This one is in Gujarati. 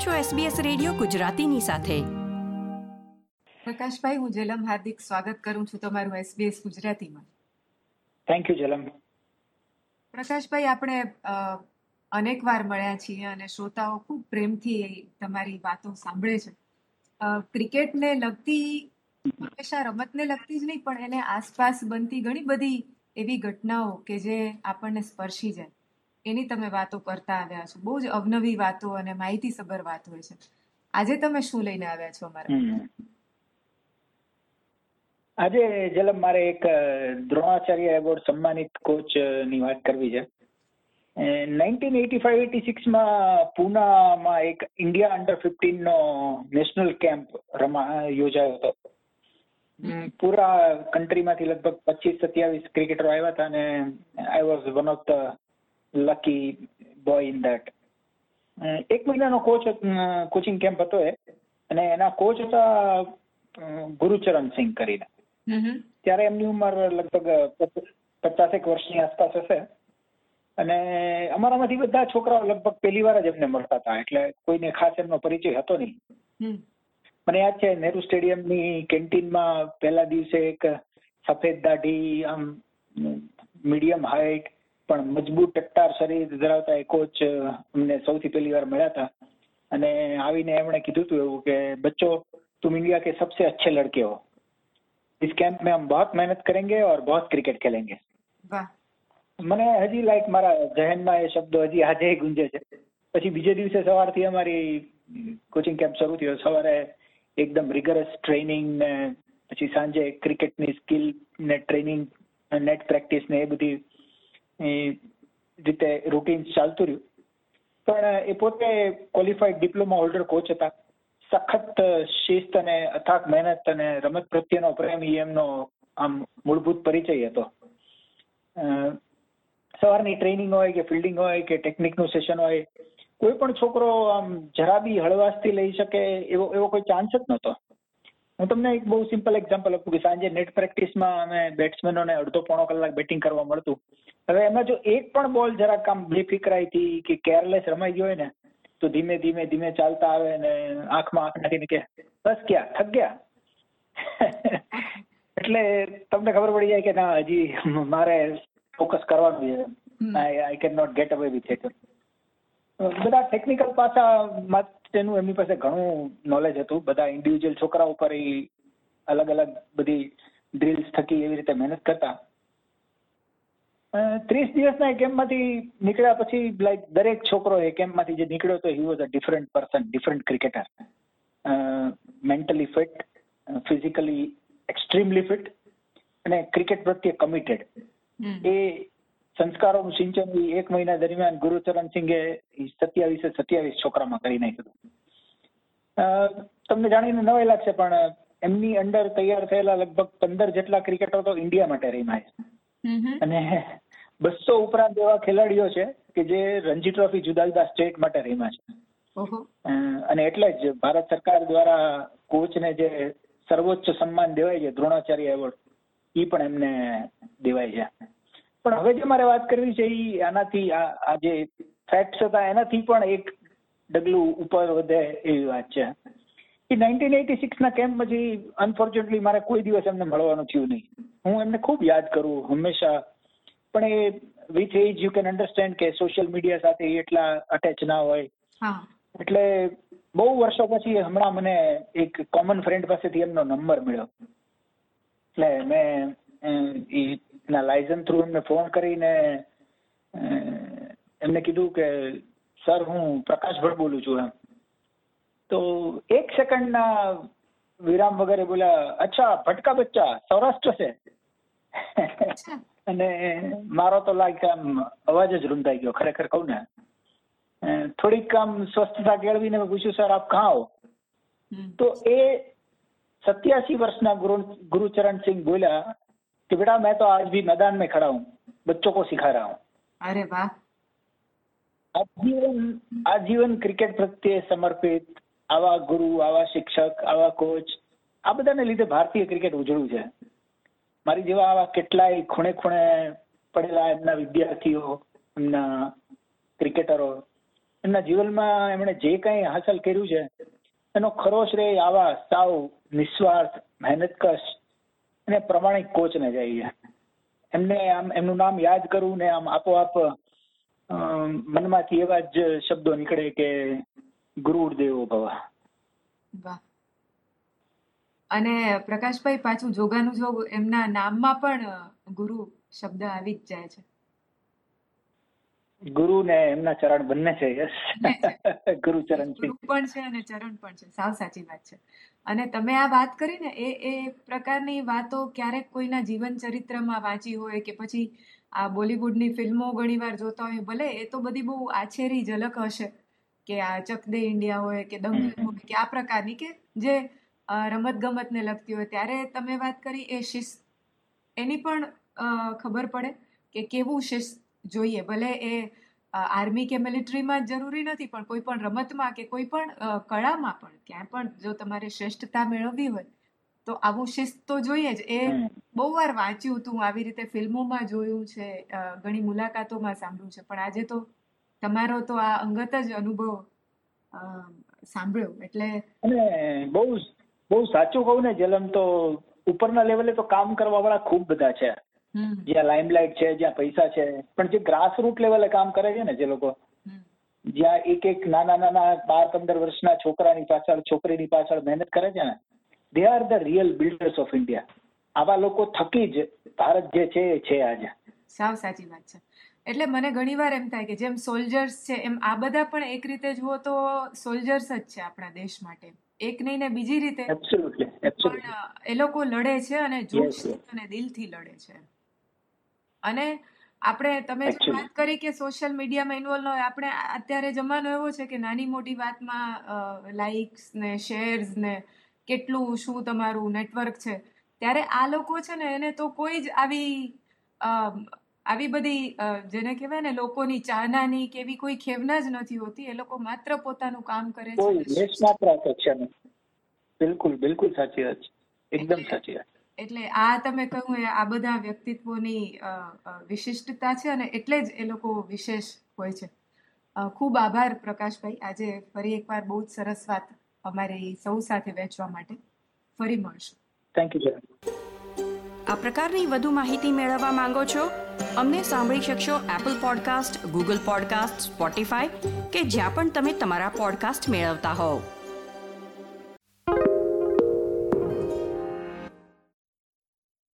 આપ છો SBS રેડિયો ગુજરાતીની સાથે. પ્રકાશભાઈ હું જેલમ હાર્દિક સ્વાગત કરું છું તમારું SBS ગુજરાતીમાં. Thank you જલમ. પ્રકાશભાઈ આપણે અનેક વાર મળ્યા છીએ અને શ્રોતાઓ ખૂબ પ્રેમથી તમારી વાતો સાંભળે છે. ક્રિકેટને લગતી હંમેશા રમતને લગતી જ નહીં પણ એને આસપાસ બનતી ઘણી બધી એવી ઘટનાઓ કે જે આપણને સ્પર્શી જાય. એની તમે વાતો કરતા આવ્યા છો. બહુ જ અવનવી વાતો અને માહિતીસભર વાત હોય છે. આજે તમે શું લઈને આવ્યા છો અમારા આજે જલમ મારે એક દ્રોણાચાર્ય એવોર્ડ સન્માનિત કોચની વાત કરવી છે. નાઇન્ટીન એટી ફાઈવ એટી સિક્સમાં પૂનામાં એક ઇન્ડિયા અંડર ફિફ્ટીન નો નેશનલ કેમ્પ રમા યોજાયો હતો. પૂરા કન્ટ્રીમાંથી લગભગ પચીસ સત્યાવીસ ક્રિકેટરો આવ્યા હતા અને I was one of the lucky boy in that એક મહિનાનો કોચ કોચિંગ કેમ્પ હતો એ. અને એના કોચ હતા અ, ગુરુચરણ સિંહ કરીને. ત્યારે એમની ઉંમર લગભગ પચ- પચાસેક વર્ષની આસપાસ હશે. અને અમારામાંથી બધા છોકરાઓ લગભગ પહેલી વાર જ એમને મળતા હતા. એટલે કોઈને ખાસ એમનો પરિચય હતો નહીં. મને યાદ છે નેહરુ સ્ટેડિયમની કેન્ટીનમાં પહેલા દિવસે એક સફેદ દાઢી આમ મીડિયમ હાઈટ પણ મજબૂત ટટ્ટાર શરીર ધરાવતા એ કોચ અમને સૌથી પહેલી વાર મળ્યા હતા અને આવીને એમણે કીધું હતું એવું કે બચ્ચો तुम इंडिया के सबसे अच्छे लड़के हो इस कैंप में हम बहुत मेहनत करेंगे और बहुत क्रिकेट खेलेंगे વાહ મને હજી લાઈક મારા જહેનમાં એ શબ્દો હજી આજે ગુંજે છે પછી બીજે દિવસે સવારથી અમારી કોચિંગ કેમ્પ શરૂ થયો સવારે એકદમ રિગરસ ટ્રેનિંગ ને પછી સાંજે ક્રિકેટની સ્કિલ ને ટ્રેનિંગ નેટ પ્રેક્ટિસ ને એ બધી એ રીતે રૂટીન ચાલતું રહ્યું. પણ એ પોતે ક્વોલિફાઈડ ડિપ્લોમા હોલ્ડર કોચ હતા. સખત શિસ્ત અને અથાક મહેનત અને રમત પ્રત્યેનો પ્રેમ એ એમનો આમ મૂળભૂત પરિચય હતો. સવારની ટ્રેનિંગ હોય કે ફિલ્ડિંગ હોય કે ટેકનિકનું સેશન હોય, કોઈ પણ છોકરો આમ જરા બી હળવાશથી લઈ શકે એવો એવો કોઈ ચાન્સ જ નહોતો. હું તમને એક બહુ સિમ્પલ એક્ઝામ્પલ આપું કે સાંજે નેટ પ્રેક્ટિસમાં અમે બેટ્સમેનોને અડધો પોણો કલાક બેટિંગ કરવા મળતું. હવે એમાં જો એક પણ બોલ જરાક આમ બેફિકરાઈથી કે કેરલેસ રમાઈ ગયો હોય ને તો ધીમે ધીમે ધીમે ચાલતા આવે ને આંખમાં આંખ નાખીને કે બસ ક્યાં? થક ગયા? એટલે તમને ખબર પડી જાય કે ના હજી મારે ફોકસ કરવાનું છે. I can not get away with it બધા ટેકનિકલ પાસા માટેનું એમની પાસે ઘણું નોલેજ હતું. બધા ઇન્ડિવિજ્યુઅલ છોકરા ઉપર એ અલગ અલગ બધી ડ્રીલ્સ થકી એવી રીતે મહેનત કરતા. ત્રીસ દિવસના કેમ્પમાંથી નીકળ્યા પછી લાઈક દરેક છોકરો એ કેમ્પમાંથી જે નીકળ્યો તો he was a different person different cricketer mentally fit physically extremely fit અને ક્રિકેટ પ્રત્યે કમિટેડ એ સંસ્કારોનું સિંચન એક મહિના દરમિયાન ગુરુચરણ સિંઘે સત્યાવીસે સત્યાવીસ છોકરામાં કરી નાખ્યું હતું. અ, તમને જાણીને નવાઈ લાગશે પણ એમની અંડર તૈયાર થયેલા લગભગ પંદર જેટલા ક્રિકેટરો તો ઇન્ડિયા માટે રમ્યા છે. અને બસો ઉપરાંત એવા ખેલાડીઓ છે કે જે રણજી ટ્રોફી જુદા જુદા સ્ટેટ માટે રમ્યા છે. અને એટલે જ ભારત સરકાર દ્વારા કોચને જે સર્વોચ્ચ સન્માન દેવાય છે દ્રોણાચાર્ય એવોર્ડ ઈ પણ એમને દેવાય છે. પણ હવે જે મારે વાત કરવી છે ઈ આનાથી આ જે ફેક્ટ્સ હતા એનાથી પણ એક ડગલું ઉપર વધે એવી વાત છે. એ નાઇન્ટીન એટી સિક્સ ના કેમ્પ પછી અનફોર્ચ્યુનેટલી મારે કોઈ દિવસ એમને મળવાનું થયું નહીં. હું એમને ખૂબ યાદ કરું હંમેશા. પણ એ with age you can understand કે સોશિયલ મીડિયા સાથે એ એટલા અટેચ ના હોય. એટલે બહુ વર્ષો પછી હમણાં મને એક કોમન ફ્રેન્ડ પાસેથી એમનો નંબર મળ્યો. એટલે મેં એના લાયસન્સ થ્રુ એમને ફોન કરીને એમને કીધું કે સર હું પ્રકાશ ભટ્ટ બોલું છું એમ. તો એક સેકન્ડના વિરામ વગેરે બોલ્યા અચ્છા ભટકા બચ્ચા સૌરાષ્ટ્ર છે. અને મારો તો લાઈક આમ અવાજ જ રૂંધાઈ ગયો ખરેખર કહું ને. થોડીક આમ સ્વસ્થતા કેળવીને પૂછ્યું સર આપ હો? તો એ સત્યાસી વર્ષના ગુરુ ગુરુચરણ સિંહ બોલ્યા कि बेटा मैं तो आज भी मैदान में खड़ा हूँ बच्चों को सिखा रहा हूँ અરે વાહ આજીવન આજીવન ક્રિકેટ પ્રત્યે સમર્પિત આવા ગુરુ આવા શિક્ષક આવા કોચ આ બધાને લીધે ભારતીય ક્રિકેટ ઉજળું છે મારી જેવા આવા કેટલાય ખૂણે ખૂણે પડેલા એમના વિદ્યાર્થીઓ એમના ક્રિકેટરો એમના જીવનમાં એમણે જે કંઈ હાંસલ કર્યું છે એનો ખરો શ્રેય આવા સાવ નિસ્વાર્થ મહેનતકશ અને પ્રમાણિક કોચને છે. એમને આમ એમનું નામ યાદ કરવું ને આમ આપોઆપ મનમાંથી એવા જ શબ્દો નીકળે કે ગુરુર દેવો ભવા. વાહ. અને પ્રકાશભાઈ પાછું જોગાનું જોગ એમના નામમાં પણ ગુરુ શબ્દ આવી જ જાય છે. ગુરુ ને એમના ચરણ બંને છે યસ. ગુરુ ચરણ પણ છે અને ચરણ પણ છે. સાવ સાચી વાત છે. અને તમે આ વાત કરી ને એ એ પ્રકારની વાતો ક્યારેક કોઈના જીવન ચરિત્રમાં વાંચી હોય કે પછી આ બોલિવૂડની ફિલ્મો ઘણીવાર જોતા હોય ભલે એ તો બધી બહુ આછેરી ઝલક હશે કે આ ચક દે ઇન્ડિયા હોય કે દંગલ હોય કે આ પ્રકારની કે જે રમત ગમતને લગતી હોય. ત્યારે તમે વાત કરી એ શિસ્ત. એની પણ ખબર પડે કે કેવું શિસ્ત જોઈએ. ભલે એ આર્મી કે મિલિટરીમાં જરૂરી નથી પણ કોઈ પણ રમતમાં કે કોઈ પણ કળામાં પણ ક્યાંય પણ જો તમારે શ્રેષ્ઠતા મેળવવી હોય તો આવું શિસ્ત તો જોઈએ જ. એ બહુ વાર વાંચ્યું હતું આવી રીતે ફિલ્મોમાં જોયું છે ઘણી મુલાકાતોમાં સાંભળ્યું છે પણ આજે તો તમારો તો આ અંગત જ અનુભવ સાંભળ્યો. એટલે બહુ બહુ સાચું કહું ને જલમ તો ઉપરના લેવલે તો કામ કરવા વાળા ખૂબ બધા છે. જ્યાં લાઇમલાઇટ છે જ્યાં પૈસા છે. પણ જે ગ્રાસરૂટ લેવલે કામ કરે છે ને જે લોકો જ્યાં એક એક નાના નાના બાર પંદર વર્ષના છોકરાની પાછળ છોકરીની પાછળ મહેનત કરે છે ને they are the real builders of India આવા લોકો થકી જ ભારત જે છે એ છે આજે. સાવ સાચી વાત છે. એટલે મને ઘણીવાર એમ થાય કે જેમ સોલ્જર્સ છે એમ આ બધા પણ એક રીતે જુઓ તો સોલ્જર્સ જ છે આપણા દેશ માટે. એક નહીં ને બીજી રીતે. પણ એ લોકો લડે છે અને જોશ yes. અને દિલથી લડે છે. અને આપણે તમે જે વાત કરી કે સોશિયલ મીડિયામાં ઇન્વોલ્વ ન હોય આપણે અત્યારે જમાનો એવો છે કે નાની મોટી વાતમાં લાઇક્સ ને શેર્સ ને કેટલું શું તમારું નેટવર્ક છે ત્યારે આ લોકો છે ને એને તો કોઈ જ આવી આવી બધી જેને કહેવાય ને લોકોની ચાહનાની કે એવી કોઈ ખેવના જ નથી હોતી એ લોકો માત્ર પોતાનું કામ કરે છે. બિલકુલ બિલકુલ સાચી વાત છે. એકદમ સાચી વાત એટલે આ તમે કહ્યું એ આ બધા વ્યક્તિત્વોની વિશિષ્ટતા છે અને એટલે જ એ લોકો વિશેષ હોય છે. ખૂબ આભાર પ્રકાશભાઈ. આજે ફરી એકવાર બહુ જ સરસ વાત અમારી સૌ સાથે વહેંચવા માટે. ફરી મળશું. થેન્ક યુ આ પ્રકારની વધુ માહિતી મેળવવા માંગો છો? અમને સાંભળી શકશો Apple podcast Google podcast Spotify કે જ્યાં પણ તમે તમારા પોડકાસ્ટ મેળવતા હોવ.